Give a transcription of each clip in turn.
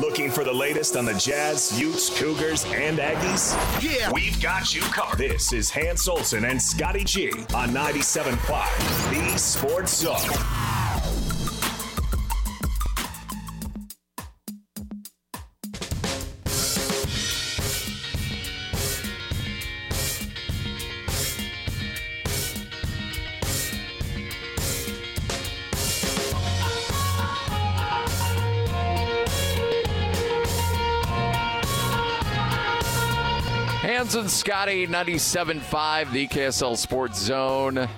Looking for the latest on the Jazz, Utes, Cougars, and Aggies? Yeah. We've got you covered. This is Hans Olsen and Scotty G on 97.5, the Sports Zone. Hans and Scotty, 97.5, the KSL Sports Zone.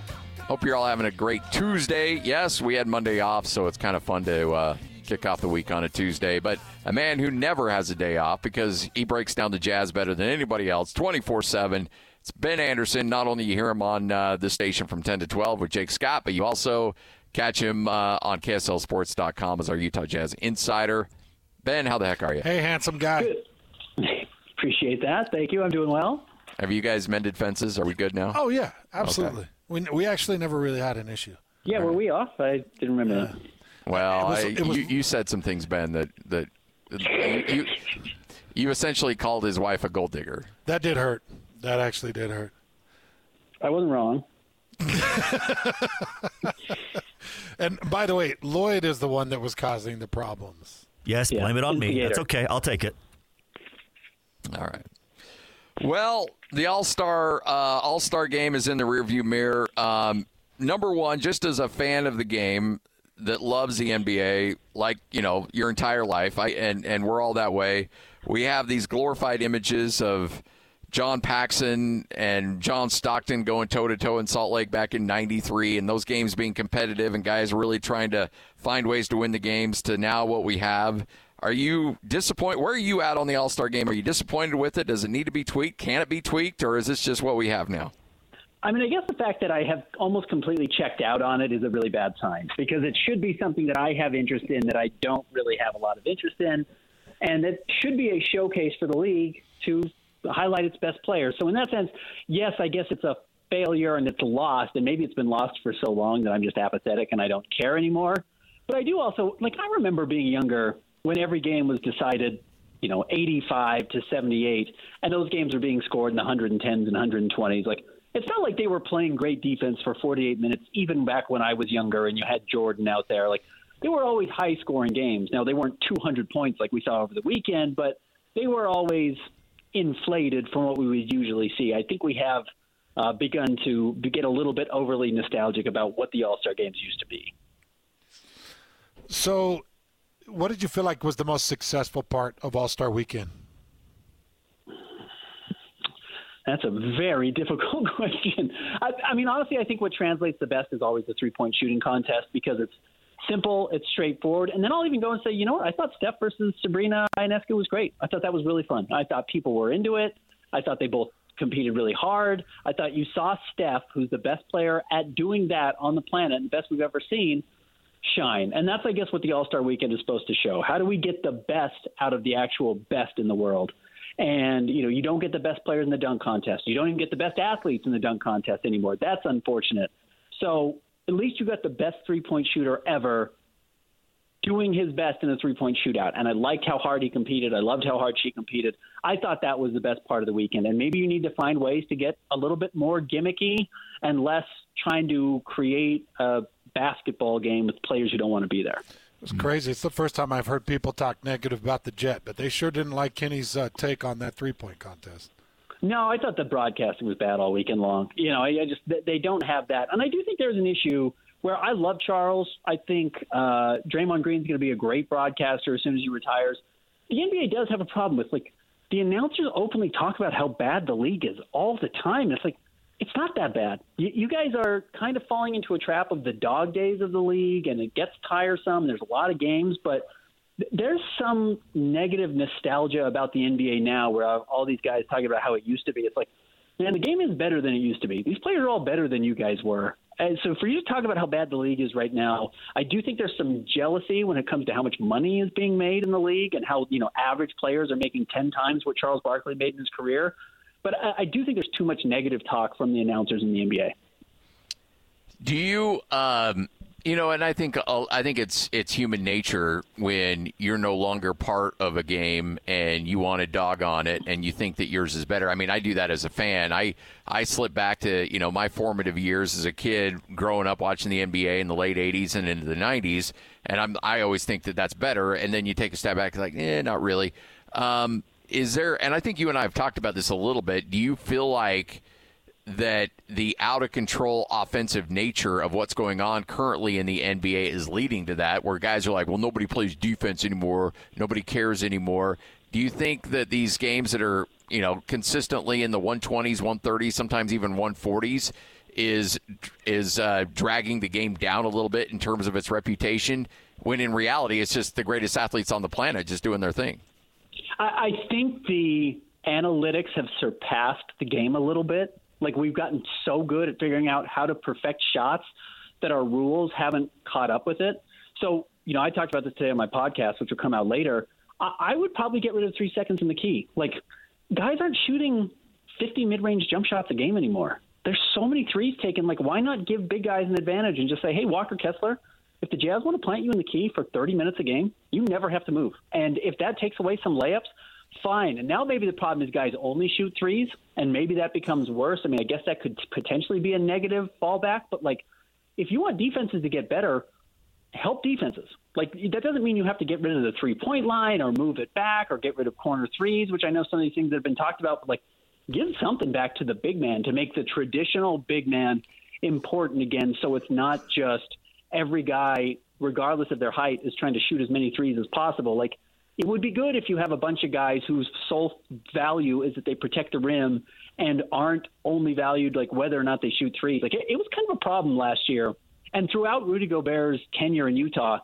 Hope you're all having a great Tuesday. Yes, we had Monday off, so it's kind of fun to uh, kick off the week on a Tuesday. But a man who never has a day off because he breaks down the Jazz better than anybody else 24 7. It's Ben Anderson. Not only you hear him on uh, the station from 10 to 12 with Jake Scott, but you also catch him uh, on KSLSports.com as our Utah Jazz insider. Ben, how the heck are you? Hey, handsome guy. Appreciate that. Thank you. I'm doing well. Have you guys mended fences? Are we good now? Oh yeah, absolutely. We we actually never really had an issue. Yeah, were we off? I didn't remember that. Well, was- I, was- you, you said some things, Ben, that that you, you you essentially called his wife a gold digger. That did hurt. That actually did hurt. I wasn't wrong. And by the way, Lloyd is the one that was causing the problems. Yes, Yeah, blame it on me. That's okay. I'll take it. All right. Well, the All Star uh, All Star game is in the rearview mirror. Um, number one, just as a fan of the game that loves the NBA, like you know your entire life, I and and we're all that way. We have these glorified images of John Paxson and John Stockton going toe to toe in Salt Lake back in '93, and those games being competitive and guys really trying to find ways to win the games. To now, what we have. Are you disappointed? Where are you at on the All Star game? Are you disappointed with it? Does it need to be tweaked? Can it be tweaked, or is this just what we have now? I mean, I guess the fact that I have almost completely checked out on it is a really bad sign because it should be something that I have interest in that I don't really have a lot of interest in. And it should be a showcase for the league to highlight its best players. So, in that sense, yes, I guess it's a failure and it's lost. And maybe it's been lost for so long that I'm just apathetic and I don't care anymore. But I do also, like, I remember being younger when every game was decided you know, 85 to 78, and those games were being scored in the 110s and 120s. Like, it's not like they were playing great defense for 48 minutes, even back when I was younger and you had Jordan out there. Like, they were always high scoring games. Now, they weren't 200 points like we saw over the weekend, but they were always inflated from what we would usually see. I think we have uh, begun to get a little bit overly nostalgic about what the All Star games used to be. So, what did you feel like was the most successful part of All Star Weekend? That's a very difficult question. I, I mean, honestly, I think what translates the best is always the three point shooting contest because it's simple, it's straightforward. And then I'll even go and say, you know what? I thought Steph versus Sabrina Ionescu was great. I thought that was really fun. I thought people were into it. I thought they both competed really hard. I thought you saw Steph, who's the best player at doing that on the planet, and best we've ever seen, shine. And that's, I guess, what the All Star weekend is supposed to show. How do we get the best out of the actual best in the world? And, you know, you don't get the best players in the dunk contest. You don't even get the best athletes in the dunk contest anymore. That's unfortunate. So at least you got the best three point shooter ever doing his best in a three point shootout. And I liked how hard he competed. I loved how hard she competed. I thought that was the best part of the weekend. And maybe you need to find ways to get a little bit more gimmicky and less trying to create a basketball game with players who don't want to be there. It's crazy. It's the first time I've heard people talk negative about the Jet, but they sure didn't like Kenny's uh, take on that three point contest. No, I thought the broadcasting was bad all weekend long. You know, I, I just they- they don't have that, and I do think there's an issue where I love Charles. I think uh, Draymond Green's going to be a great broadcaster as soon as he retires. The NBA does have a problem with like the announcers openly talk about how bad the league is all the time. It's like it's not that bad. You, you guys are kind of falling into a trap of the dog days of the league, and it gets tiresome. There's a lot of games, but th- there's some negative nostalgia about the NBA now, where all these guys talking about how it used to be. It's like, man, the game is better than it used to be. These players are all better than you guys were. And so for you to talk about how bad the league is right now, I do think there's some jealousy when it comes to how much money is being made in the league and how you know average players are making ten times what Charles Barkley made in his career. But I, I do think there's too much negative talk from the announcers in the NBA. Do you um, You know, and I think uh, I think it's it's human nature when you're no longer part of a game and you want to dog on it and you think that yours is better. I mean, I do that as a fan. I I slip back to you know my formative years as a kid, growing up watching the NBA in the late '80s and into the '90s, and I'm I always think that that's better. And then you take a step back, like, eh, not really. Um, is there? And I think you and I have talked about this a little bit. Do you feel like that the out of control offensive nature of what's going on currently in the NBA is leading to that, where guys are like, well, nobody plays defense anymore, nobody cares anymore. Do you think that these games that are, you know, consistently in the 120s, 130s, sometimes even 140s, is is uh, dragging the game down a little bit in terms of its reputation? When in reality, it's just the greatest athletes on the planet just doing their thing. I, I think the analytics have surpassed the game a little bit like we've gotten so good at figuring out how to perfect shots that our rules haven't caught up with it. So, you know, I talked about this today on my podcast, which will come out later. I, I would probably get rid of three seconds in the key. Like, guys aren't shooting 50 mid range jump shots a game anymore. There's so many threes taken. Like, why not give big guys an advantage and just say, hey, Walker Kessler, if the Jazz want to plant you in the key for 30 minutes a game, you never have to move. And if that takes away some layups, fine. And now maybe the problem is guys only shoot threes, and maybe that becomes worse. I mean, I guess that could potentially be a negative fallback, but like if you want defenses to get better, help defenses. Like that doesn't mean you have to get rid of the three point line or move it back or get rid of corner threes, which I know some of these things that have been talked about, but like give something back to the big man to make the traditional big man important again so it's not just every guy regardless of their height is trying to shoot as many threes as possible. Like it would be good if you have a bunch of guys whose sole value is that they protect the rim and aren't only valued like whether or not they shoot threes. Like it, it was kind of a problem last year, and throughout Rudy Gobert's tenure in Utah,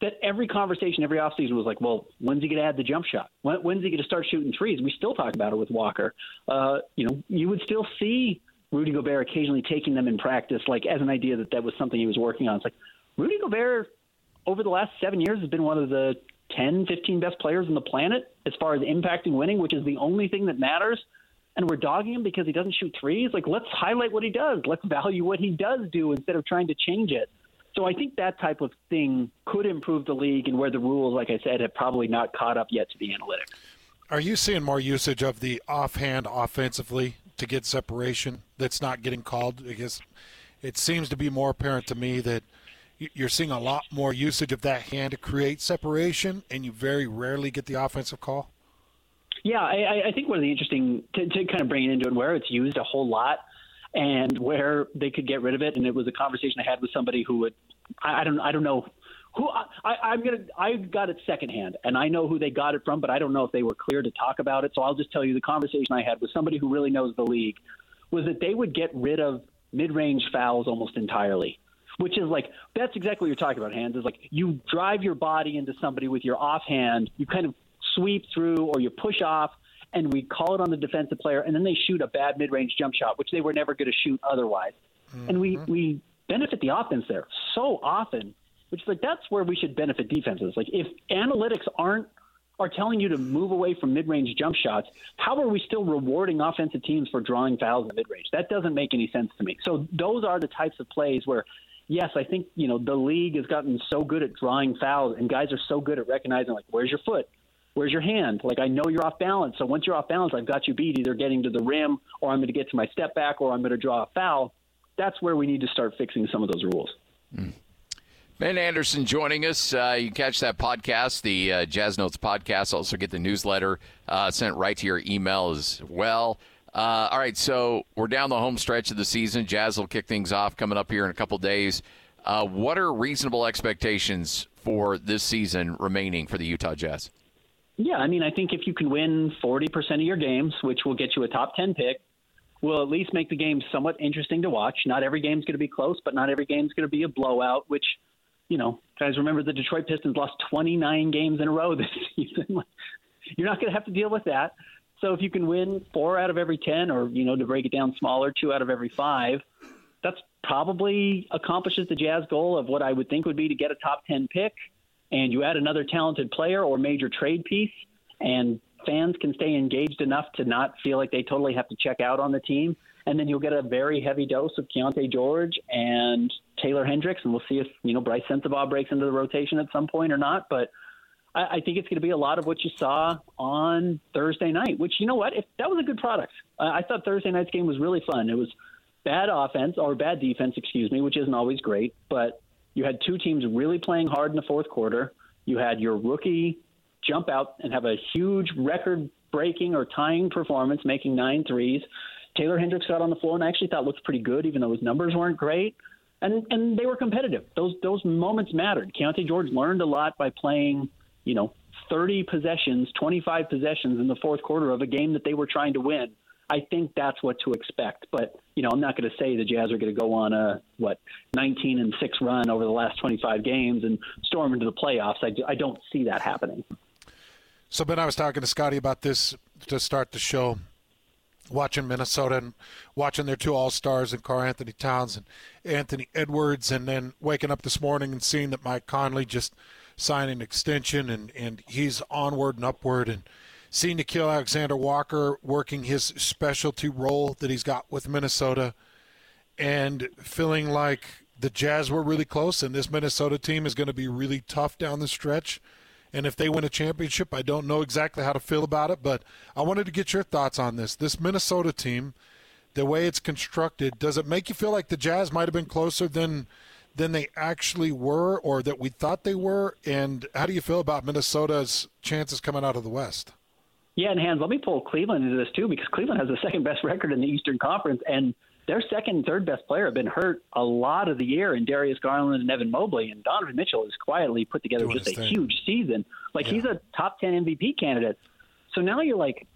that every conversation every offseason was like, well, when's he going to add the jump shot? When, when's he going to start shooting threes? We still talk about it with Walker. Uh, you know, you would still see Rudy Gobert occasionally taking them in practice, like as an idea that that was something he was working on. It's like Rudy Gobert over the last seven years has been one of the 10, 15 best players on the planet as far as impacting winning, which is the only thing that matters. And we're dogging him because he doesn't shoot threes. Like, let's highlight what he does. Let's value what he does do instead of trying to change it. So I think that type of thing could improve the league and where the rules, like I said, have probably not caught up yet to the analytics. Are you seeing more usage of the offhand offensively to get separation that's not getting called? Because it seems to be more apparent to me that – you're seeing a lot more usage of that hand to create separation, and you very rarely get the offensive call. Yeah, I, I think one of the interesting to, to kind of bring it into it where it's used a whole lot and where they could get rid of it. And it was a conversation I had with somebody who would, I, I don't, I don't know who I, I'm gonna. I got it secondhand, and I know who they got it from, but I don't know if they were clear to talk about it. So I'll just tell you the conversation I had with somebody who really knows the league was that they would get rid of mid-range fouls almost entirely which is like that's exactly what you're talking about. Hands is like you drive your body into somebody with your offhand. You kind of sweep through or you push off, and we call it on the defensive player, and then they shoot a bad mid-range jump shot, which they were never going to shoot otherwise. Mm-hmm. And we we benefit the offense there so often, which is like that's where we should benefit defenses. Like if analytics aren't are telling you to move away from mid-range jump shots, how are we still rewarding offensive teams for drawing fouls in mid-range? That doesn't make any sense to me. So those are the types of plays where yes, I think you know the league has gotten so good at drawing fouls, and guys are so good at recognizing like, where's your foot, where's your hand? Like I know you're off balance, so once you're off balance, I've got you beat, either getting to the rim, or I'm going to get to my step back, or I'm going to draw a foul. That's where we need to start fixing some of those rules. Mm. Ben Anderson joining us. Uh, you catch that podcast, the uh, Jazz Notes podcast. Also get the newsletter uh, sent right to your email as well. Uh, all right, so we're down the home stretch of the season. Jazz will kick things off coming up here in a couple days. Uh, what are reasonable expectations for this season remaining for the Utah Jazz? Yeah, I mean, I think if you can win 40% of your games, which will get you a top 10 pick, will at least make the game somewhat interesting to watch. Not every game's going to be close, but not every game's going to be a blowout, which, you know, guys remember the Detroit Pistons lost 29 games in a row this season. You're not going to have to deal with that. So if you can win four out of every 10, or, you know, to break it down smaller, two out of every five, that's probably accomplishes the Jazz goal of what I would think would be to get a top 10 pick. And you add another talented player or major trade piece, and fans can stay engaged enough to not feel like they totally have to check out on the team. And then you'll get a very heavy dose of Keyonte George and Taylor Hendricks, and we'll see if you know Brice Sensabaugh breaks into the rotation at some point or not. But I, I think it's going to be a lot of what you saw on Thursday night. Which you know what, if that was a good product. I thought Thursday night's game was really fun. It was bad offense or bad defense, excuse me, which isn't always great, but you had two teams really playing hard in the fourth quarter. You had your rookie jump out and have a huge record breaking or tying performance, making nine threes. Taylor Hendricks got on the floor and I actually thought looked pretty good, even though his numbers weren't great. And and they were competitive. Those those moments mattered. Keyonte George learned a lot by playing, you know, 30 possessions, 25 possessions in the fourth quarter of a game that they were trying to win. I think that's what to expect. But you know, I'm not going to say the Jazz are going to go on a what 19 and six run over the last 25 games and storm into the playoffs. I, I don't see that happening. So Ben, I was talking to Scotty about this to start the show. Watching Minnesota and watching their two All Stars and Karl-Anthony Towns and Anthony Edwards, and then waking up this morning and seeing that Mike Conley just signed an extension and, and he's onward and upward and seeing Nickeil Alexander Walker working his specialty role that he's got with Minnesota and feeling like the Jazz were really close and this Minnesota team is going to be really tough down the stretch. And if they win a championship, I don't know exactly how to feel about it, but I wanted to get your thoughts on this. This Minnesota team, the way it's constructed, does it make you feel like the Jazz might have been closer than than they actually were or that we thought they were? And how do you feel about Minnesota's chances coming out of the West? Yeah, and Hans, let me pull Cleveland into this too because Cleveland has the second best record in the Eastern Conference, and their second and third best player have been hurt a lot of the year in Darius Garland and Evan Mobley, and Donovan Mitchell has quietly put together Doing just a thing. huge season. Like yeah. he's a top ten MVP candidate. So now you're like,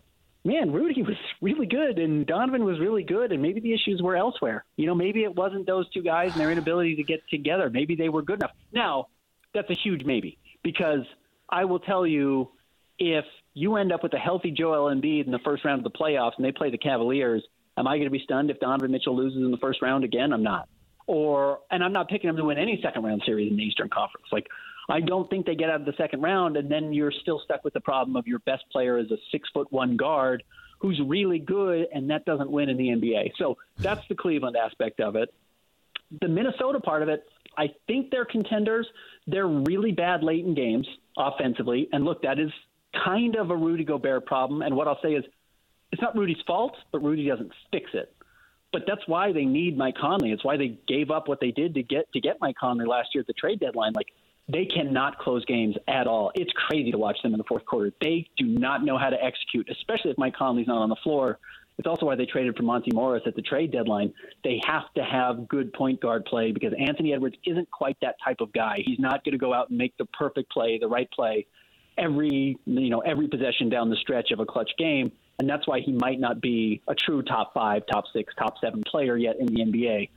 man, Rudy was really good and Donovan was really good, and maybe the issues were elsewhere. You know, maybe it wasn't those two guys and their inability to get together. Maybe they were good enough. Now, that's a huge maybe because I will tell you if you end up with a healthy Joel Embiid in the first round of the playoffs and they play the Cavaliers, am I going to be stunned if Donovan Mitchell loses in the first round again? I'm not. Or and I'm not picking them to win any second round series in the Eastern Conference. Like I don't think they get out of the second round, and then you're still stuck with the problem of your best player is a six foot one guard who's really good, and that doesn't win in the NBA. So that's the Cleveland aspect of it. The Minnesota part of it, I think they're contenders. They're really bad late in games offensively, and look, that is kind of a Rudy Gobert problem. And what I'll say is, it's not Rudy's fault, but Rudy doesn't fix it. But that's why they need Mike Conley. It's why they gave up what they did to get to get Mike Conley last year at the trade deadline. Like they cannot close games at all. It's crazy to watch them in the fourth quarter. They do not know how to execute, especially if Mike Conley's not on the floor. It's also why they traded for Monte Morris at the trade deadline. They have to have good point guard play because Anthony Edwards isn't quite that type of guy. He's not going to go out and make the perfect play, the right play every you know every possession down the stretch of a clutch game, and that's why he might not be a true top five, top six, top seven player yet in the NBA.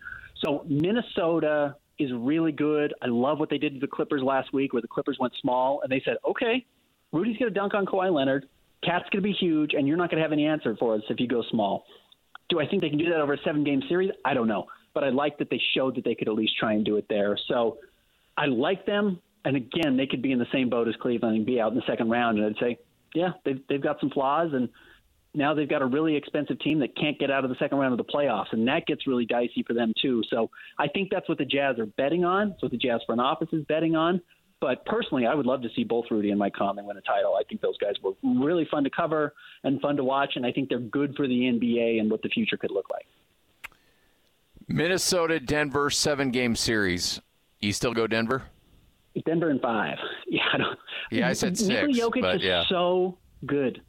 So Minnesota is really good. I love what they did to the Clippers last week, where the Clippers went small and they said, "Okay, Rudy's going to dunk on Kawhi Leonard. KAT's going to be huge, and you're not going to have any answer for us if you go small." Do I think they can do that over a seven-game series? I don't know, but I like that they showed that they could at least try and do it there. So I like them and again, they could be in the same boat as Cleveland and be out in the second round. And I'd say, yeah, they've they've got some flaws, and now they've got a really expensive team that can't get out of the second round of the playoffs, and that gets really dicey for them too. So I think that's what the Jazz are betting on. That's what the Jazz front office is betting on. But personally, I would love to see both Rudy and Mike Conley win a title. I think those guys were really fun to cover and fun to watch, and I think they're good for the NBA and what the future could look like. Minnesota Denver seven game series. You still go Denver? Denver in five. Yeah, I don't. Yeah, I said six. Nikola Jokic but, is so good.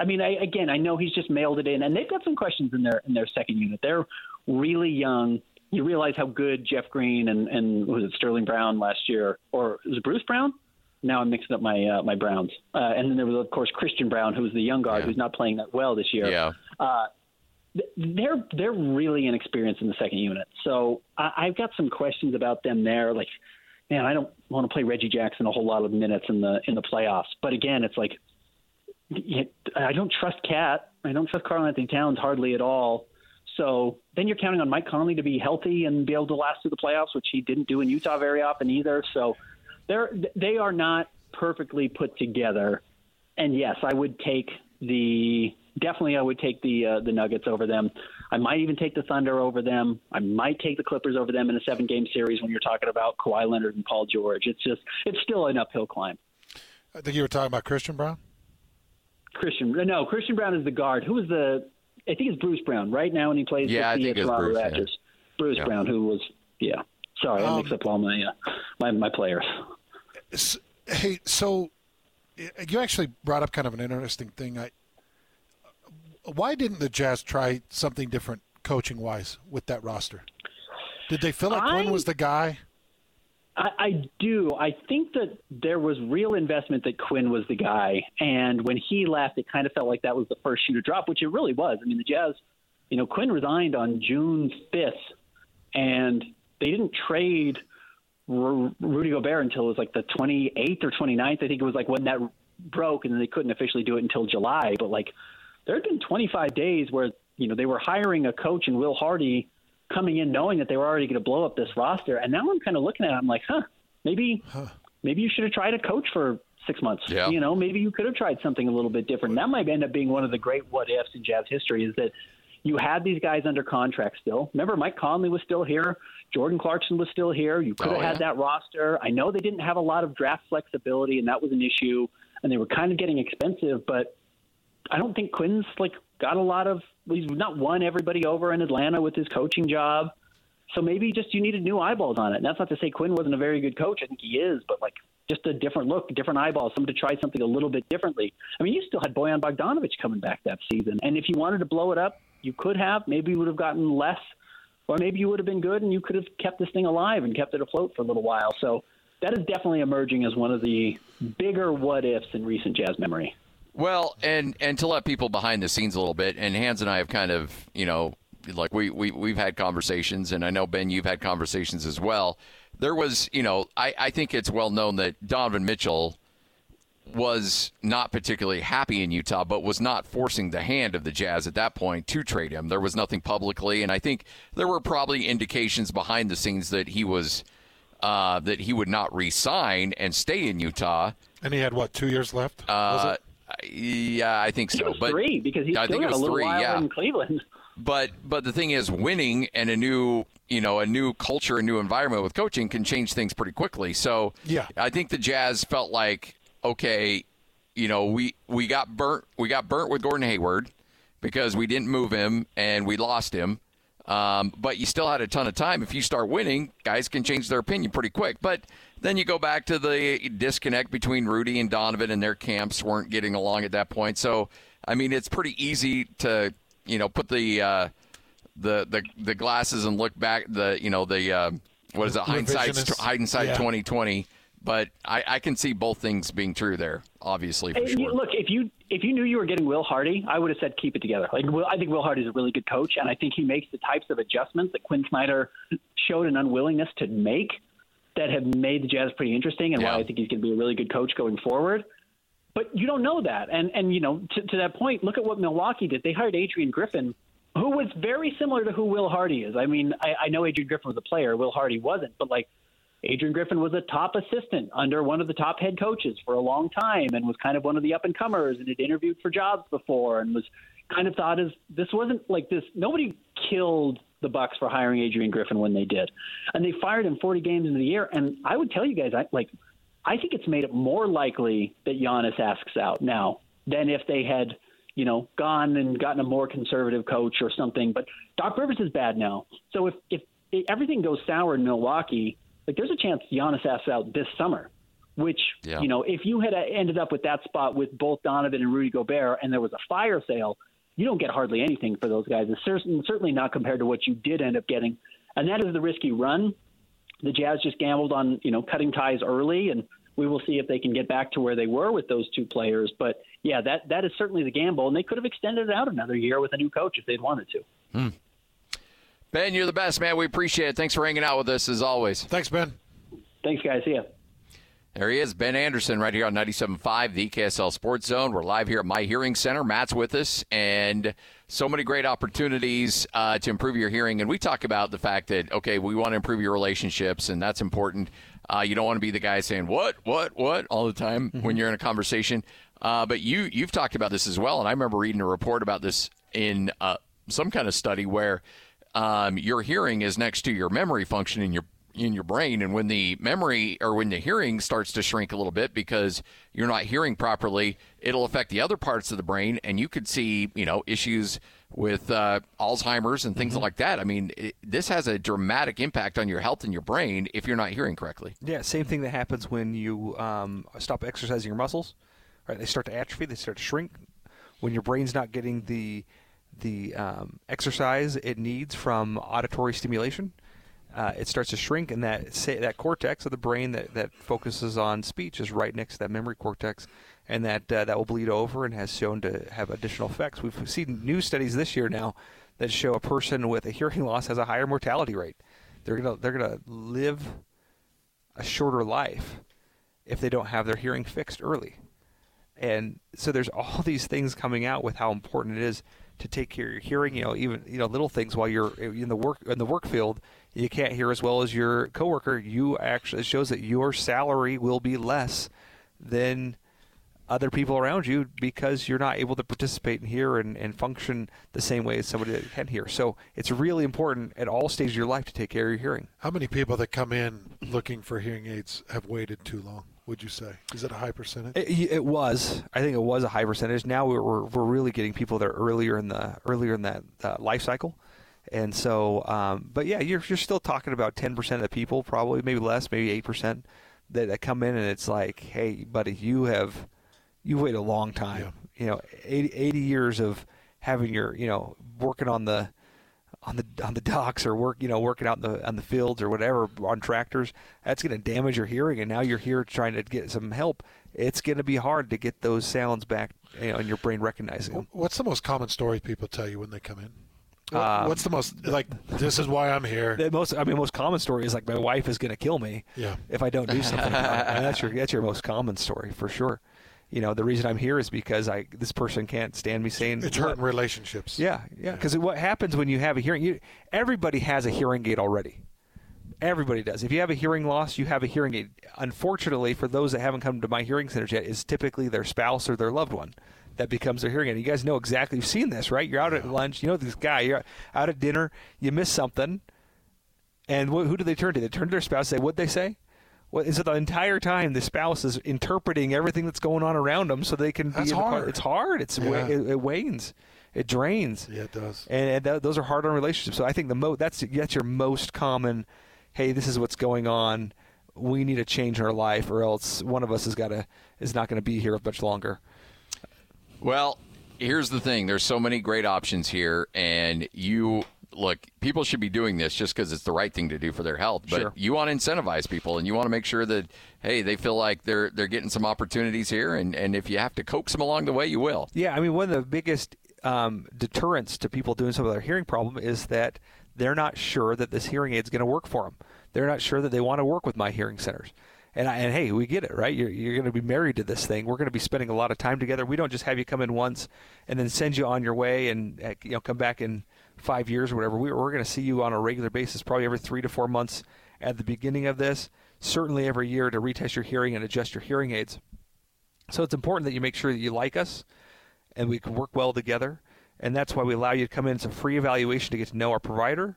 I mean, I, again, I know he's just mailed it in, and they've got some questions in their in their second unit. They're really young. You realize how good Jeff Green and and was it Sterling Brown last year, or was it Bruce Brown? Now I'm mixing up my uh, my Browns. Uh, and then there was of course Christian Braun, who was the young guard yeah. who's not playing that well this year. Yeah. Uh, they're they're really inexperienced in the second unit, so I, I've got some questions about them there. Like man, I don't want to play Reggie Jackson a whole lot of minutes in the in the playoffs. But again, it's like I don't trust KAT. I don't trust Karl-Anthony Towns hardly at all. So then you're counting on Mike Conley to be healthy and be able to last through the playoffs, which he didn't do in Utah very often either. So they're they are not perfectly put together. And yes, I would take the definitely I would take the uh, the Nuggets over them. I might even take the Thunder over them. I might take the Clippers over them in a seven game series when you're talking about Kawhi Leonard and Paul George. It's just it's still an uphill climb. I think you were talking about Christian Braun. Christian, no, Christian Braun is the guard. Who was the? I think it's Bruce Brown right now, and he plays yeah, with I the think Toronto Bruce, Raptors. Yeah. Bruce yeah. Brown, who was yeah. Sorry, I mix Um, up all my uh, my my players. Hey, so you actually brought up kind of an interesting thing. I, why didn't the Jazz try something different coaching wise with that roster? Did they feel like Quinn was the guy? I, I do. I think that there was real investment that Quinn was the guy, and when he left, it kind of felt like that was the first shoe to drop, which it really was. I mean, the Jazz, you know, Quinn resigned on June fifth, and they didn't trade Ru- Rudy Gobert until it was like the 28th or 29th. I think it was like when that broke, and then they couldn't officially do it until July. But like, there had been 25 days where you know they were hiring a coach and Will Hardy coming in knowing that they were already going to blow up this roster. And now I'm kind of looking at it, I'm like, huh, maybe huh. maybe you should have tried a coach for six months. Yeah. You know, maybe you could have tried something a little bit different. That might end up being one of the great what ifs in Jazz history is that you had these guys under contract still. Remember, Mike Conley was still here. Jordan Clarkson was still here. You could have Oh, had yeah. that roster. I know they didn't have a lot of draft flexibility, and that was an issue. And they were kind of getting expensive, but I don't think Quinn's like got a lot of. He's not won everybody over in Atlanta with his coaching job. So maybe just you needed new eyeballs on it. And that's not to say Quinn wasn't a very good coach. I think he is, but like just a different look, different eyeballs, someone to try something a little bit differently. I mean, you still had Bojan Bogdanovic coming back that season, and if you wanted to blow it up, you could have. Maybe you would have gotten less, or maybe you would have been good and you could have kept this thing alive and kept it afloat for a little while. So that is definitely emerging as one of the bigger what ifs in recent Jazz memory. Well, and and to let people behind the scenes a little bit, and Hans and I have kind of, you know, like we we we've had conversations, and I know Ben, you've had conversations as well. There was, you know, I I think it's well known that Donovan Mitchell was not particularly happy in Utah, but was not forcing the hand of the Jazz at that point to trade him. There was nothing publicly, and I think there were probably indications behind the scenes that he was uh, that he would not resign and stay in Utah. And he had what two years left? was Uh, it? Yeah, I think so. but three because he I still think it got a was little three, while yeah. in Cleveland. But but the thing is, winning and a new you know a new culture, a new environment with coaching can change things pretty quickly. So Yeah. I think the Jazz felt like okay, you know we we got burnt we got burnt with Gordon Hayward because we didn't move him and we lost him. Um, but you still had a ton of time. If you start winning, guys can change their opinion pretty quick. But then you go back to the disconnect between Rudy and Donovan, and their camps weren't getting along at that point. So, I mean, it's pretty easy to you know put the uh, the the the glasses and look back. The you know the uh, what is it? Hindsight hindsight Yeah. twenty twenty. But I, I can see both things being true there, obviously for you- sure. Look, if you if you knew you were getting Will Hardy, I would have said keep it together. Like Will, I think Will Hardy is a really good coach, and I think he makes the types of adjustments that Quinn Snyder showed an unwillingness to make that have made the Jazz pretty interesting, and Yeah. why I think he's going to be a really good coach going forward. But you don't know that, and and you know to, to that point, look at what Milwaukee did. They hired Adrian Griffin, who was very similar to who Will Hardy is. I mean, I, I know Adrian Griffin was a player, Will Hardy wasn't, but like Adrian Griffin was a top assistant under one of the top head coaches for a long time and was kind of one of the up and comers and had interviewed for jobs before and was kind of thought as this wasn't like this nobody killed the Bucks for hiring Adrian Griffin when they did. And they fired him 40 games into the year and I would tell you guys I like I think it's made it more likely that Giannis asks out now than if they had you know, gone and gotten a more conservative coach or something. But Doc Rivers is bad now. So if, if, everything goes sour in Milwaukee, like there's a chance Giannis asks out this summer, which, Yeah. you know, if you had ended up with that spot with both Donovan and Rudy Gobert and there was a fire sale, you don't get hardly anything for those guys. It's certain, certainly not compared to what you did end up getting. And that is the risk you run. The Jazz just gambled on, you know, cutting ties early and we will see if they can get back to where they were with those two players. But yeah, that that is certainly the gamble, and they could have extended it out another year with a new coach if they'd wanted to. Hmm. Ben, you're the best, man. We appreciate it. Thanks for hanging out with us as always. Thanks, Ben. Thanks, guys. See ya. There he is, Ben Anderson, right here on 97.5, the KSL Sports Zone. We're live here at My Hearing Center. Matt's with us, and so many great opportunities uh, to improve your hearing. And we talk about the fact that, okay, we want to improve your relationships, and that's important. Uh, you don't want to be the guy saying, what, what, what, all the time when you're in a conversation. Uh, but you, you've talked about this as well, and I remember reading a report about this in uh, some kind of study where um, your hearing is next to your memory function in your in your brain and when the memory or when the hearing starts to shrink a little bit because you're not hearing properly it'll affect the other parts of the brain and you could see you know issues with uh, alzheimer's and things mm-hmm. like that. I mean it, this has a dramatic impact on your health and your brain if you're not hearing correctly. Yeah same thing that happens when you um, stop exercising your muscles right? They start to atrophy they start to shrink. When your brain's not getting the the um, exercise it needs from auditory stimulation uh, it starts to shrink, and that say, that cortex of the brain that, that focuses on speech is right next to that memory cortex, and that uh, that will bleed over and has shown to have additional effects. We've seen new studies this year now that show a person with a hearing loss has a higher mortality rate. They're gonna they're gonna live a shorter life if they don't have their hearing fixed early. And so there's all these things coming out with how important it is to take care of your hearing. You know, even you know little things while you're in the work in the work field you can't hear as well as your coworker, you actually it shows that your salary will be less than other people around you because you're not able to participate in here and, and function the same way as somebody that can hear. So it's really important at all stages of your life to take care of your hearing. How many people that come in looking for hearing aids have waited too long? Would you say is it a high percentage? It, it was. I think it was a high percentage. Now we're, we're, we're really getting people there earlier in the earlier in that uh, life cycle. And so, um, but yeah, you're, you're still talking about 10% of the people, probably, maybe less, maybe 8% that, that come in and it's like, hey, buddy, you have, you wait a long time. Yeah. You know, 80, 80 years of having your, you know, working on the, on the on the docks or work you know working out in the on the fields or whatever on tractors that's going to damage your hearing and now you're here trying to get some help it's going to be hard to get those sounds back you know, and your brain recognizing them. what's the most common story people tell you when they come in um, What's the most like? This is why I'm here. The most, I mean, most common story is like my wife is going to kill me. Yeah. If I don't do something, that's your that's your most common story for sure. You know, the reason I'm here is because I this person can't stand me saying it's hurting relationships. Yeah, yeah. Because yeah. what happens when you have a hearing? You, everybody has a hearing aid already. Everybody does. If you have a hearing loss, you have a hearing aid. Unfortunately, for those that haven't come to my hearing centers yet, is typically their spouse or their loved one that becomes their hearing aid. You guys know exactly. You've seen this, right? You're out at lunch. You know this guy. You're out at dinner. You miss something, and wh- who do they turn to? They turn to their spouse. Say, "What they say?" What is it? The entire time, the spouse is interpreting everything that's going on around them, so they can that's be. hard. It's hard. It's yeah. it, it, wanes. It drains. Yeah, it does. And, and th- those are hard on relationships. So I think the mo that's that's your most common. Hey, this is what's going on. We need a change in our life, or else one of us is got to is not going to be here much longer. Well, here's the thing there's so many great options here, and you look, people should be doing this just because it's the right thing to do for their health. But sure. you want to incentivize people, and you want to make sure that hey, they feel like they're they're getting some opportunities here, and and if you have to coax them along the way, you will. Yeah, I mean, one of the biggest um, deterrents to people doing some of their hearing problem is that they're not sure that this hearing aid is going to work for them. They're not sure that they want to work with my hearing centers. And, I, and hey, we get it, right? You're, you're going to be married to this thing. We're going to be spending a lot of time together. We don't just have you come in once and then send you on your way and uh, you know come back in five years or whatever. We, we're going to see you on a regular basis, probably every three to four months at the beginning of this. Certainly every year to retest your hearing and adjust your hearing aids. So it's important that you make sure that you like us and we can work well together. And that's why we allow you to come in. It's a free evaluation to get to know our provider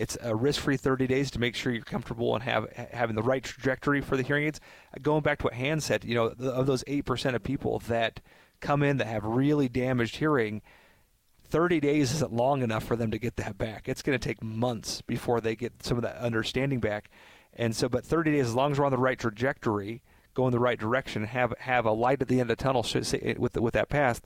it's a risk-free 30 days to make sure you're comfortable and have having the right trajectory for the hearing aids. Uh, going back to what Han said, you know, of those eight percent of people that come in that have really damaged hearing, 30 days isn't long enough for them to get that back. It's going to take months before they get some of that understanding back. And so, but 30 days, as long as we're on the right trajectory, go in the right direction, have have a light at the end of the tunnel eh, with with that path,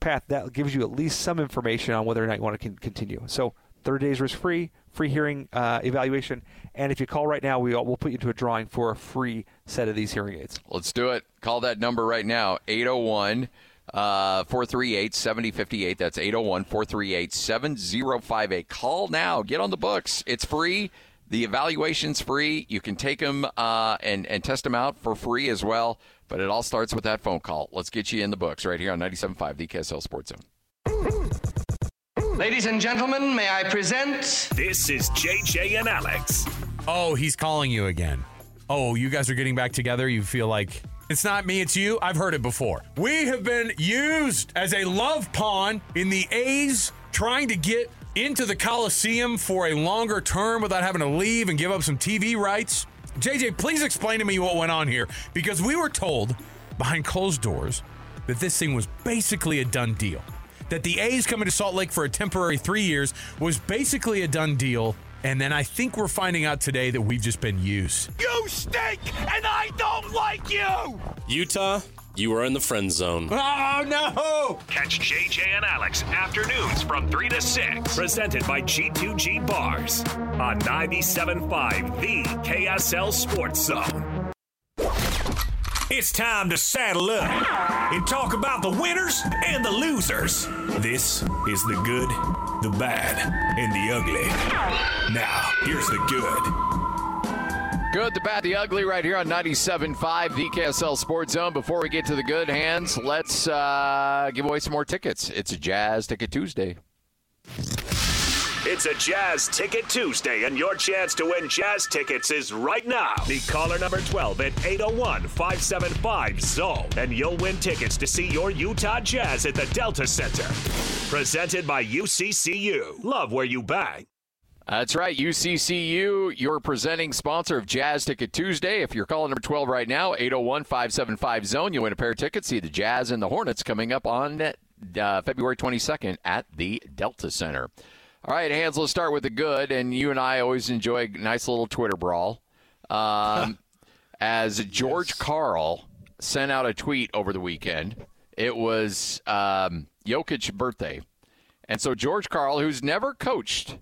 path that gives you at least some information on whether or not you want to continue. So 30 days risk free, free hearing uh, evaluation. And if you call right now, we, will put you into a drawing for a free set of these hearing aids. Let's do it. Call that number right now 801 uh, 438 7058. That's 801 438 7058. Call now. Get on the books. It's free. The evaluation's free. You can take them uh, and, and test them out for free as well. But it all starts with that phone call. Let's get you in the books right here on 97.5, the KSL Sports Zone. Ladies and gentlemen, may I present? This is JJ and Alex. Oh, he's calling you again. Oh, you guys are getting back together. You feel like It's not me, it's you. I've heard it before. We have been used as a love pawn in the A's trying to get into the Coliseum for a longer term without having to leave and give up some TV rights. JJ, please explain to me what went on here because we were told behind closed doors that this thing was basically a done deal. That the A's coming to Salt Lake for a temporary three years was basically a done deal. And then I think we're finding out today that we've just been used. You stink, and I don't like you! Utah, you are in the friend zone. Oh, no! Catch JJ and Alex afternoons from 3 to 6. Presented by G2G Bars on 97.5, the KSL Sports Zone. It's time to saddle up and talk about the winners and the losers. This is the good, the bad, and the ugly. Now, here's the good. Good, the bad, the ugly, right here on 97.5, the KSL Sports Zone. Before we get to the good hands, let's uh, give away some more tickets. It's a Jazz Ticket Tuesday. It's a Jazz Ticket Tuesday, and your chance to win Jazz tickets is right now. Be caller number 12 at 801 575 ZONE, and you'll win tickets to see your Utah Jazz at the Delta Center. Presented by UCCU. Love where you bang. That's right, UCCU, your presenting sponsor of Jazz Ticket Tuesday. If you're calling number 12 right now, 801 575 Zone, you'll win a pair of tickets. See the Jazz and the Hornets coming up on uh, February 22nd at the Delta Center. All right, Hans, let's start with the good. And you and I always enjoy a nice little Twitter brawl. Um, as George yes. Karl sent out a tweet over the weekend, it was um, Jokic's birthday. And so George Karl, who's never coached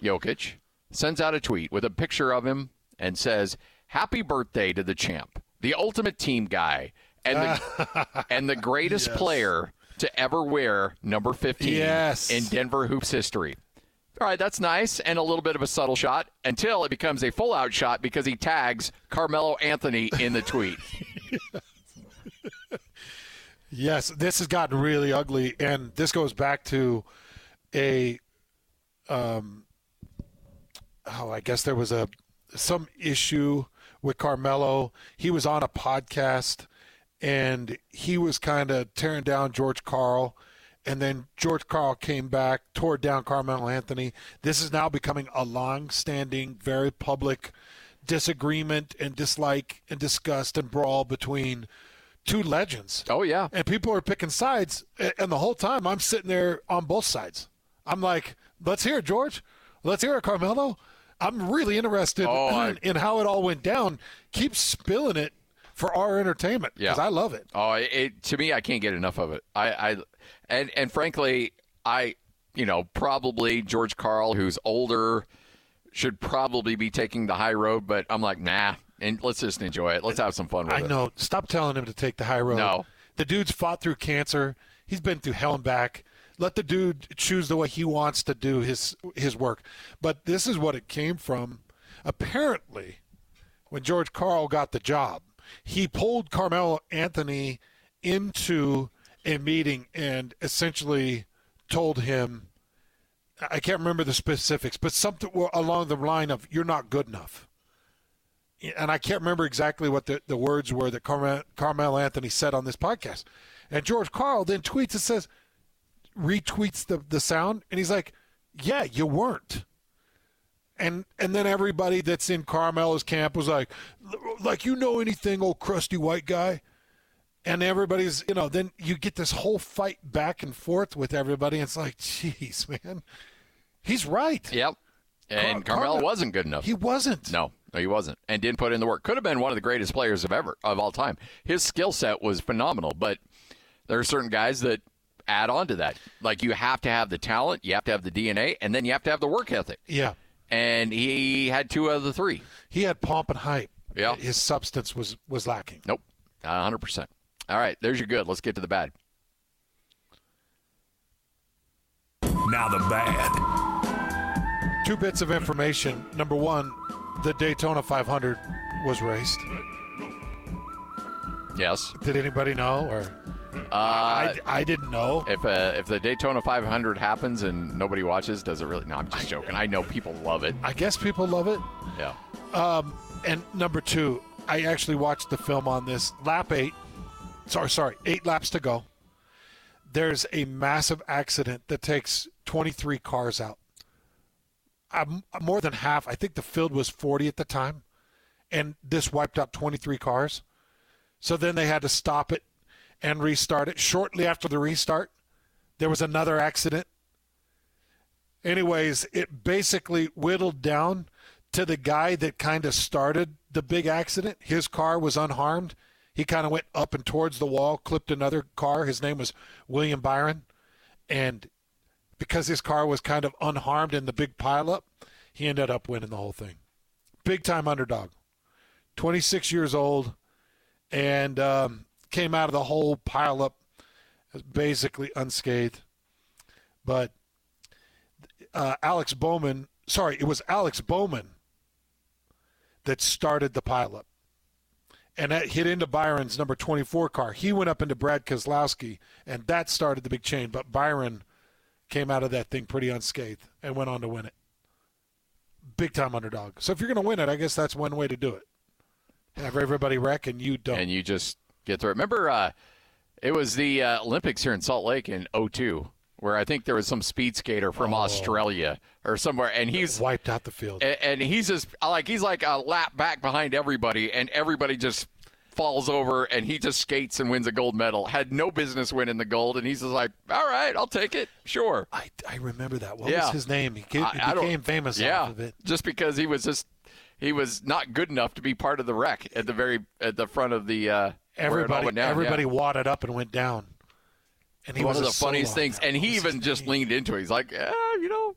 Jokic, sends out a tweet with a picture of him and says, Happy birthday to the champ, the ultimate team guy, and the, and the greatest yes. player to ever wear number 15 yes. in Denver Hoops history. All right, that's nice and a little bit of a subtle shot until it becomes a full out shot because he tags Carmelo Anthony in the tweet. yes, this has gotten really ugly, and this goes back to a, um, oh, I guess there was a some issue with Carmelo. He was on a podcast and he was kind of tearing down George Karl. And then George Karl came back, tore down Carmelo Anthony. This is now becoming a long-standing, very public disagreement and dislike and disgust and brawl between two legends. Oh yeah. And people are picking sides and the whole time I'm sitting there on both sides. I'm like, "Let's hear it, George. Let's hear it, Carmelo." I'm really interested oh, in, I... in how it all went down. Keep spilling it for our entertainment because yeah. I love it. Oh, it, to me, I can't get enough of it. I, I and and frankly, I you know probably George Karl, who's older, should probably be taking the high road, but I'm like, nah. And let's just enjoy it. Let's have some fun with I it. I know. Stop telling him to take the high road. No. The dude's fought through cancer. He's been through hell and back. Let the dude choose the way he wants to do his his work. But this is what it came from. Apparently, when George Karl got the job, he pulled Carmelo Anthony into a meeting and essentially told him, I can't remember the specifics, but something along the line of, you're not good enough. And I can't remember exactly what the, the words were that Carmel, Carmelo Anthony said on this podcast. And George Karl then tweets and says, retweets the, the sound, and he's like, yeah, you weren't and and then everybody that's in Carmelo's camp was like, like you know anything, old crusty white guy, and everybody's you know then you get this whole fight back and forth with everybody. And it's like, jeez, man, he's right. Yep. And Car- Carmelo wasn't good enough. He wasn't. No, no, he wasn't, and didn't put in the work. Could have been one of the greatest players of ever of all time. His skill set was phenomenal, but there are certain guys that add on to that. Like you have to have the talent, you have to have the DNA, and then you have to have the work ethic. Yeah and he had two of the three. He had pomp and hype. Yeah, his substance was was lacking. Nope, hundred percent. All right, there's your good. Let's get to the bad. Now the bad. Two bits of information. Number one, the Daytona 500 was raced. Yes. Did anybody know or? Uh, I, I didn't know. If uh, if the Daytona 500 happens and nobody watches, does it really? No, I'm just joking. I know people love it. I guess people love it. Yeah. Um, and number two, I actually watched the film on this. Lap eight, sorry, sorry, eight laps to go. There's a massive accident that takes 23 cars out. I'm, more than half. I think the field was 40 at the time, and this wiped out 23 cars. So then they had to stop it and restart it. Shortly after the restart, there was another accident. Anyways, it basically whittled down to the guy that kind of started the big accident. His car was unharmed. He kind of went up and towards the wall, clipped another car. His name was William Byron. And because his car was kind of unharmed in the big pileup, he ended up winning the whole thing. Big time underdog. 26 years old and um, came out of the whole pileup basically unscathed. But uh, Alex Bowman, sorry, it was Alex Bowman that started the pileup. And that hit into Byron's number 24 car. He went up into Brad Keselowski, and that started the big chain. But Byron came out of that thing pretty unscathed and went on to win it. Big time underdog. So if you're going to win it, I guess that's one way to do it. Have everybody wreck and you don't. And you just get through it. Remember, uh, it was the uh, Olympics here in Salt Lake in 02 where I think there was some speed skater from oh. Australia or somewhere, and he's wiped out the field. And, and, he's just like he's like a lap back behind everybody, and everybody just falls over, and he just skates and wins a gold medal. Had no business winning the gold, and he's just like, "All right, I'll take it, sure." I, I remember that. What yeah. was his name? He, he I, became famous yeah, off of it. just because he was just he was not good enough to be part of the wreck at the very at the front of the. Uh, everybody down, everybody yeah. wadded up and went down. And he One was of the funniest things, and he even just leaned into it. He's like, yeah, you know,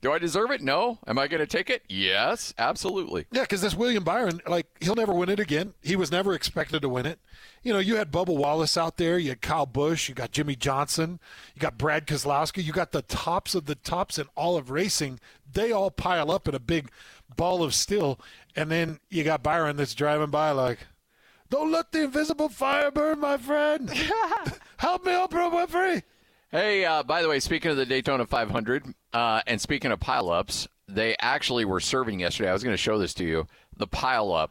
do I deserve it? No. Am I going to take it? Yes, absolutely. Yeah, because this William Byron, like, he'll never win it again. He was never expected to win it. You know, you had Bubba Wallace out there, you had Kyle Busch, you got Jimmie Johnson, you got Brad Keselowski, you got the tops of the tops in all of racing. They all pile up in a big ball of steel, and then you got Byron that's driving by like, don't let the invisible fire burn, my friend. Help me, Oprah Winfrey. Hey, uh, by the way, speaking of the Daytona 500, uh, and speaking of pileups, they actually were serving yesterday. I was going to show this to you. The pileup.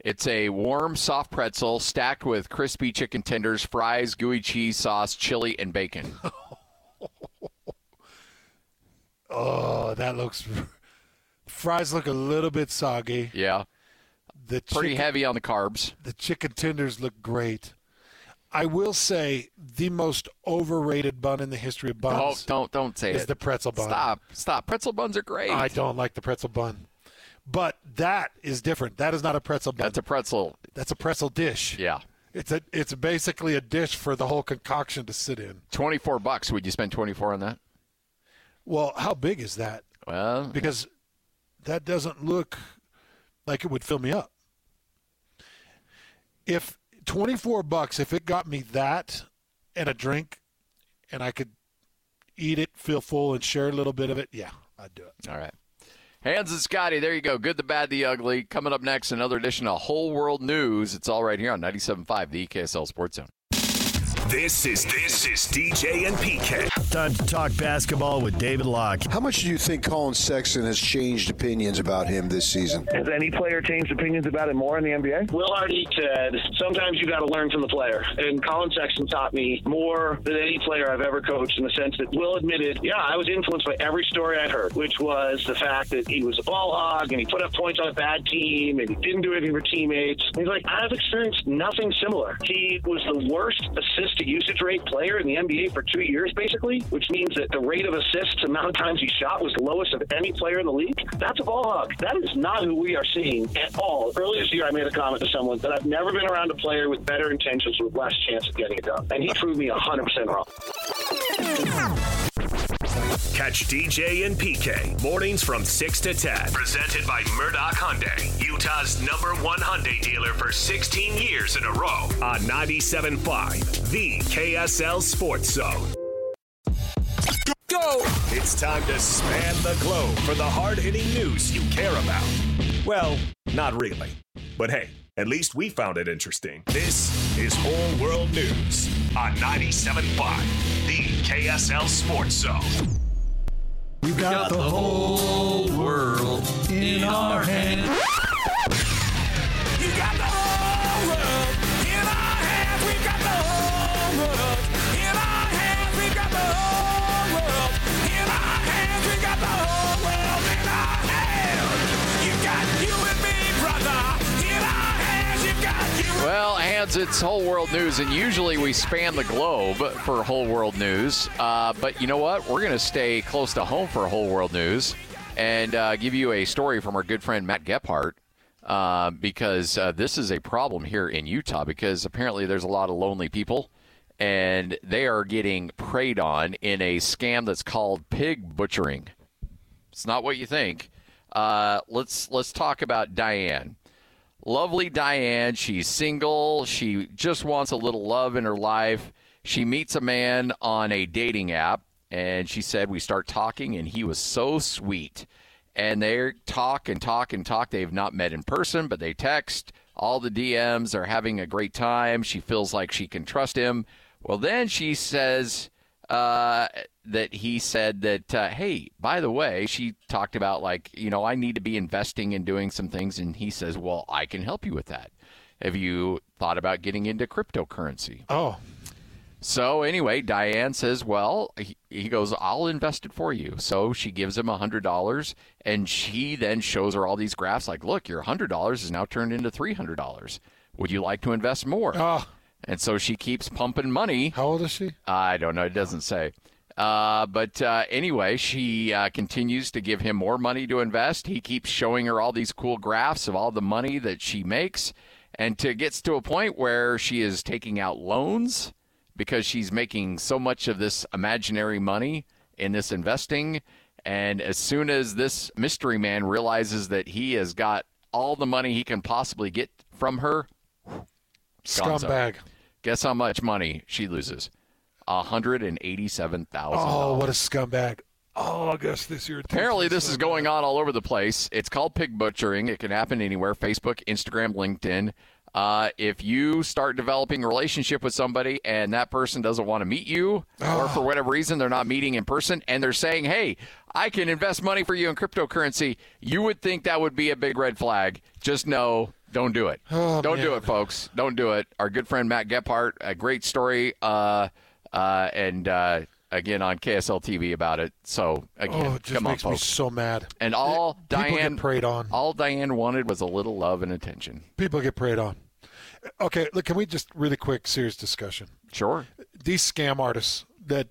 It's a warm, soft pretzel stacked with crispy chicken tenders, fries, gooey cheese sauce, chili, and bacon. oh, that looks. Fries look a little bit soggy. Yeah. The pretty chicken, heavy on the carbs. The chicken tenders look great. I will say the most overrated bun in the history of buns. Don't don't say is it. the pretzel bun. Stop, stop. Pretzel buns are great. I don't like the pretzel bun, but that is different. That is not a pretzel bun. That's a pretzel. That's a pretzel dish. Yeah. It's a it's basically a dish for the whole concoction to sit in. Twenty four bucks. Would you spend twenty four on that? Well, how big is that? Well, because that doesn't look like it would fill me up. If 24 bucks, if it got me that and a drink and I could eat it, feel full, and share a little bit of it, yeah, I'd do it. All right. Hans and Scotty, there you go. Good, the bad, the ugly. Coming up next, another edition of Whole World News. It's all right here on 97.5, the KSL Sports Zone. This is this is DJ and PK. Time to talk basketball with David Locke. How much do you think Collin Sexton has changed opinions about him this season? Has any player changed opinions about him more in the NBA? Will Hardy said, "Sometimes you got to learn from the player," and Collin Sexton taught me more than any player I've ever coached in the sense that Will admitted, "Yeah, I was influenced by every story I heard, which was the fact that he was a ball hog and he put up points on a bad team and he didn't do anything for teammates." And he's like, "I've experienced nothing similar. He was the worst assist to usage rate player in the NBA for two years, basically, which means that the rate of assists, amount of times he shot, was the lowest of any player in the league. That's a ball hog. That is not who we are seeing at all. Earlier this year, I made a comment to someone that I've never been around a player with better intentions with less chance of getting it done. And he proved me 100% wrong. Catch DJ and PK mornings from 6 to 10. Presented by Murdock Hyundai, Utah's number one Hyundai dealer for 16 years in a row on 97.5, the KSL Sports Zone. Go! It's time to span the globe for the hard hitting news you care about. Well, not really. But hey, at least we found it interesting. This is Whole World News on 97.5, the KSL Sports Zone. We got, the whole world in our hands. Well, Hans, it's whole world news, and usually we span the globe for whole world news. Uh, but you know what? We're going to stay close to home for whole world news and uh, give you a story from our good friend Matt Gephardt. Uh, because uh, this is a problem here in Utah, because apparently there's a lot of lonely people, and they are getting preyed on in a scam that's called pig butchering. It's not what you think. Uh, let's let's talk about Diane. Lovely Diane. She's single. She just wants a little love in her life. She meets a man on a dating app, and she said we start talking, and he was so sweet. And they talk and talk and talk. They've not met in person, but they text. All the DMs are having a great time. She feels like she can trust him. Well, then she says uh, that he said that, uh, hey, by the way, she talked about like, you know, I need to be investing and doing some things. And he says, well, I can help you with that. Have you thought about getting into cryptocurrency? Oh. So anyway, Diane says, "Well," he, he goes, "I'll invest it for you." So she gives him a hundred dollars, and she then shows her all these graphs. Like, look, your hundred dollars is now turned into three hundred dollars. Would you like to invest more? Oh. And so she keeps pumping money. How old is she? I don't know. It doesn't say. Uh, but uh, anyway, she uh, continues to give him more money to invest. He keeps showing her all these cool graphs of all the money that she makes, and to gets to a point where she is taking out loans because she's making so much of this imaginary money in this investing. And as soon as this mystery man realizes that he has got all the money he can possibly get from her. Scumbag. Guess how much money she loses? Hundred and eighty-seven thousand. Oh, what a scumbag. Oh, I guess this year. Apparently, this is going on all over the place. It's called pig butchering. It can happen anywhere Facebook, Instagram, LinkedIn. Uh, if you start developing a relationship with somebody and that person doesn't want to meet you, or for whatever reason they're not meeting in person, and they're saying, "Hey, I can invest money for you in cryptocurrency," you would think that would be a big red flag. Just know, don't do it. Oh, don't do it, folks. Don't do it. Our good friend Matt Gephardt, a great story, uh, uh, and uh, again on KSL TV about it. So again, Oh, it just come on, makes me folks. so mad. And all get Diane preyed on. All Diane wanted was a little love and attention. People get preyed on. Okay, look, can we just really quick, serious discussion? Sure. These scam artists that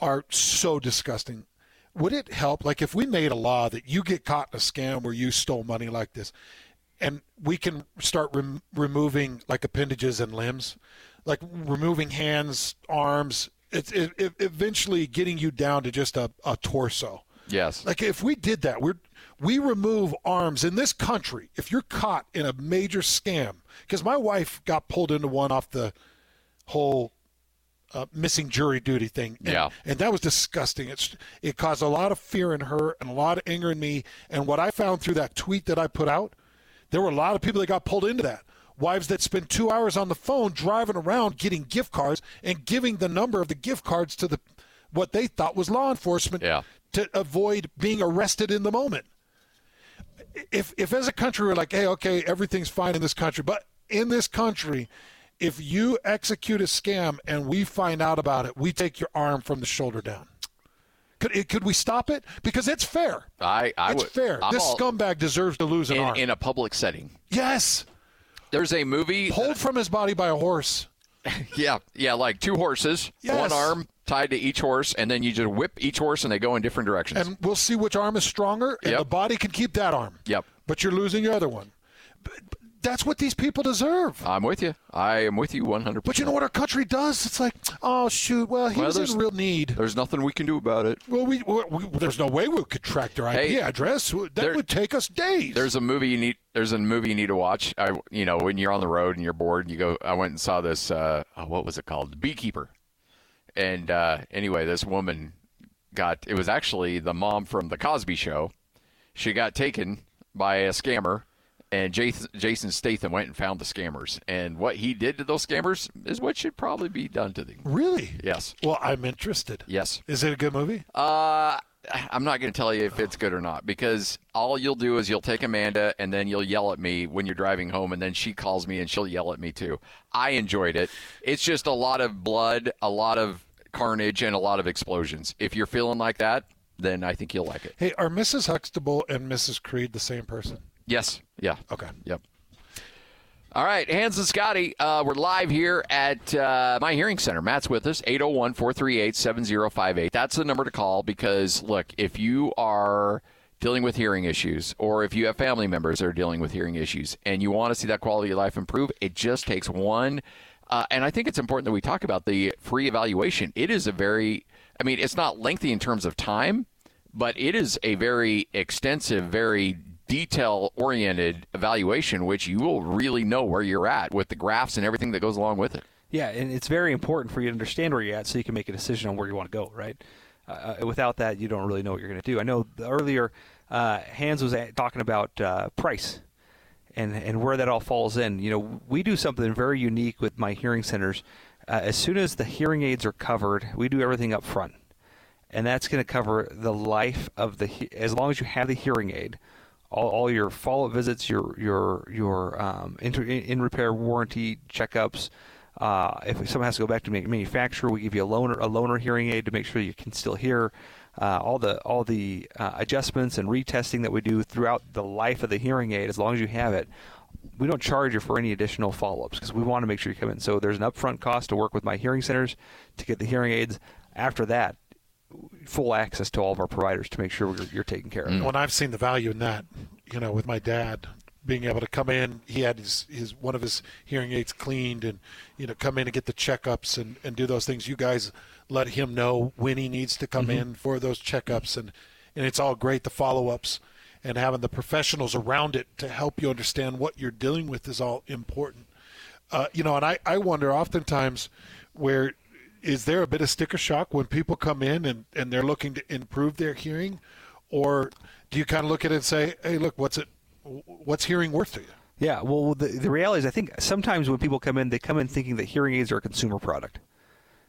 are so disgusting. Would it help, like, if we made a law that you get caught in a scam where you stole money like this, and we can start rem- removing like appendages and limbs, like removing hands, arms, it's it, it, eventually getting you down to just a, a torso. Yes. Like if we did that, we're we remove arms in this country. If you're caught in a major scam, because my wife got pulled into one off the whole uh, missing jury duty thing. And, Yeah. and that was disgusting. It's it caused a lot of fear in her and a lot of anger in me. And what I found through that tweet that I put out, there were a lot of people that got pulled into that. Wives that spend two hours on the phone driving around getting gift cards and giving the number of the gift cards to the what they thought was law enforcement Yeah. to avoid being arrested in the moment. If if as a country we're like, hey, okay, everything's fine in this country, but in this country, if you execute a scam and we find out about it, we take your arm from the shoulder down. Could it, could we stop it? Because it's fair. I, I it's would. fair. I'm this all- scumbag deserves to lose an in, arm. in a public setting. yes, There's a movie. pulled from his body by a horse. Yeah, yeah, like two horses, Yes. one arm tied to each horse, and then you just whip each horse and they go in different directions. and we'll see which arm is stronger, and Yep. the body can keep that arm. Yep. But you're losing your other one. That's what these people deserve. I'm with you. I am with you 100. But you know what our country does? It's like, oh shoot, well he Well, was in real need. There's nothing we can do about it. Well, we, we, we there's no way we could track their IP Hey, address. That there- would take us days. There's a movie you need. There's a movie you need to watch. I, you know, when you're on the road and you're bored, and you go. I went and saw this. Uh, oh, what was it called? The Beekeeper. And uh, anyway, this woman got. It was actually the mom from the Cosby Show. She got taken by a scammer, and Jason, Jason Statham went and found the scammers. And what he did to those scammers is what should probably be done to them. really? Yes. Well, I'm interested. Yes. Is it a good movie? Uh, I'm not going to tell you if it's good or not because all you'll do is you'll take Amanda and then you'll yell at me when you're driving home, and then she calls me and she'll yell at me too. I enjoyed it. It's just a lot of blood, a lot of carnage, and a lot of explosions. If you're feeling like that, then I think you'll like it. Hey, are Mrs. Huxtable and Mrs. Creed the same person? Yes. Yeah. Okay. Yep. All right, Hans and Scotty, uh, we're live here at uh, my hearing center. Matt's with us, 801 438 7058. That's the number to call because, look, if you are dealing with hearing issues or if you have family members that are dealing with hearing issues and you want to see that quality of life improve, it just takes one. Uh, and I think it's important that we talk about the free evaluation. It is a very, I mean, it's not lengthy in terms of time, but it is a very extensive, very detail oriented evaluation, which you will really know where you're at with the graphs and everything that goes along with it. Yeah, and it's very important for you to understand where you're at so you can make a decision on where you want to go, right? Uh, without that, you don't really know what you're going to do. I know earlier uh, Hans was talking about uh, price and, and where that all falls in. You know, we do something very unique with my hearing centers. Uh, as soon as the hearing aids are covered, we do everything up front. And that's going to cover the life of the, as long as you have the hearing aid, all, all your follow-up visits, your your your um, in repair warranty checkups. Uh, if someone has to go back to manufacturer, we give you a loaner a loaner hearing aid to make sure you can still hear. Uh, all the all the uh, adjustments and retesting that we do throughout the life of the hearing aid, as long as you have it, we don't charge you for any additional follow-ups because we want to make sure you come in. So there's an upfront cost to work with my hearing centers to get the hearing aids. After that, full access to all of our providers to make sure you're, you're taken care of. When I've seen the value in that, you know, with my dad being able to come in, he had his, his one of his hearing aids cleaned, and you know, come in and get the checkups and, and do those things. You guys let him know when he needs to come Mhm. in for those checkups, and and it's all great the follow ups and having the professionals around it to help you understand what you're dealing with is all important. Uh, you know, and I, I wonder oftentimes where is there a bit of sticker shock when people come in and, and they're looking to improve their hearing, or do you kind of look at it and say, hey, look, what's it, what's hearing worth to you? Yeah, well, the, the reality is, I think sometimes when people come in, they come in thinking that hearing aids are a consumer product,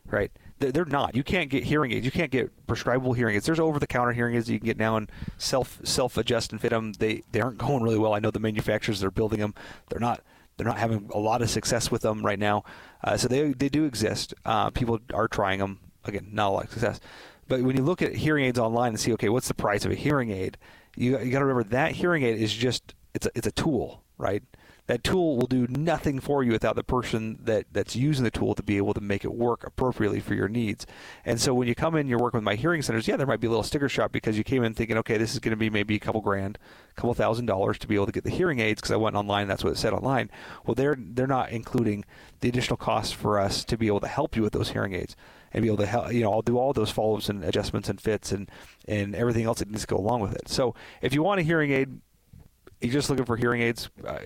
right? They're, not. You can't get hearing aids. You can't get prescribable hearing aids. There's over-the-counter hearing aids you can get now and self self adjust and fit them. They they aren't going really well. I know the manufacturers that are building them. They're not. They're not having a lot of success with them right now. Uh, so they they do exist. Uh, people are trying them. Again, not a lot of success. But when you look at hearing aids online and see, okay, what's the price of a hearing aid? You, you got to remember that hearing aid is just it's a, it's a tool, right? That tool will do nothing for you without the person that, that's using the tool to be able to make it work appropriately for your needs. And so when you come in, you're working with my hearing centers. Yeah, there might be a little sticker shock because you came in thinking, okay, this is going to be maybe a couple grand, a couple thousand dollars to be able to get the hearing aids because I went online. That's what it said online. Well, they're they're not including the additional costs for us to be able to help you with those hearing aids and be able to help. You know, I'll do all those follow-ups and adjustments and fits and and everything else that needs to go along with it. So if you want a hearing aid you're just looking for hearing aids, uh,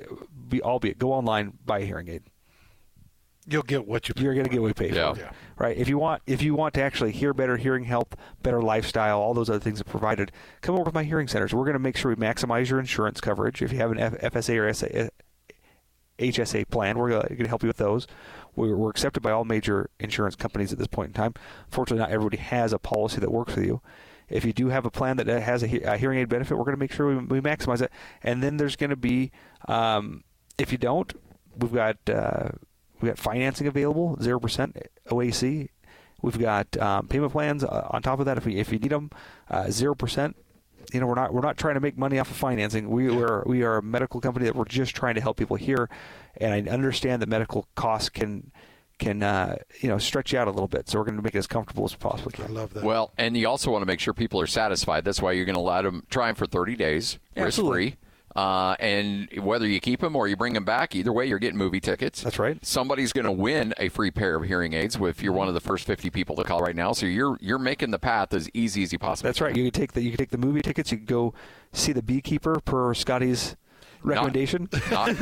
be, albeit go online, buy a hearing aid. You'll get what you. You're going to get what you pay Yeah. for, Yeah. right? If you want, if you want to actually hear better hearing health, better lifestyle, all those other things are provided. Come over to my hearing centers. We're going to make sure we maximize your insurance coverage. If you have an F- FSA or SA, HSA plan, we're going to help you with those. We're, we're accepted by all major insurance companies at this point in time. Fortunately, not everybody has a policy that works with you. If you do have a plan that has a, a hearing aid benefit, we're going to make sure we, we maximize it. And then there's going to be, um, if you don't, we've got uh, we've got financing available, zero percent OAC. We've got um, payment plans uh, on top of that if we if you need them, zero percent. You know, we're not we're not trying to make money off of financing. We are we are a medical company that we're just trying to help people here, and I understand that medical costs can can uh, you know stretch you out a little bit. So we're going to make it as comfortable as possible. I love that. Well, and you also want to make sure people are satisfied. That's why you're going to let them try them for 30 days, risk free. Uh, and whether you keep them or you bring them back, either way, you're getting movie tickets. That's right. Somebody's going to win a free pair of hearing aids if you're one of the first 50 people to call right now. So you're you're making the path as easy as you possibly. That's right. You can take the you can take the movie tickets. You can go see the Beekeeper per Scotty's recommendation. Not,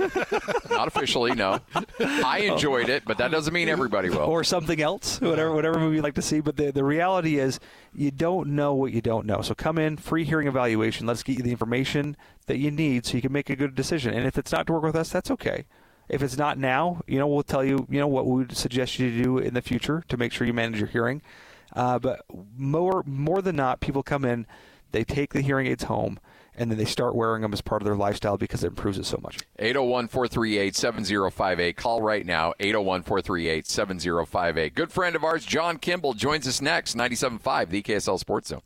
not officially, no. I enjoyed it, but that doesn't mean everybody will. or something else, whatever whatever movie you'd like to see. But the the reality is, you don't know what you don't know. So come in, free hearing evaluation. Let's get you the information that you need so you can make a good decision. And if it's not to work with us, that's okay. If it's not now, you know, we'll tell you, you know, what we would suggest you to do in the future to make sure you manage your hearing. Uh, but more more than not, people come in, they take the hearing aids home, and then they start wearing them as part of their lifestyle because it improves it so much. 801 438 7058. Call right now, 801 438 7058. Good friend of ours, John Kimball, joins us next, 97.5, the KSL Sports Zone.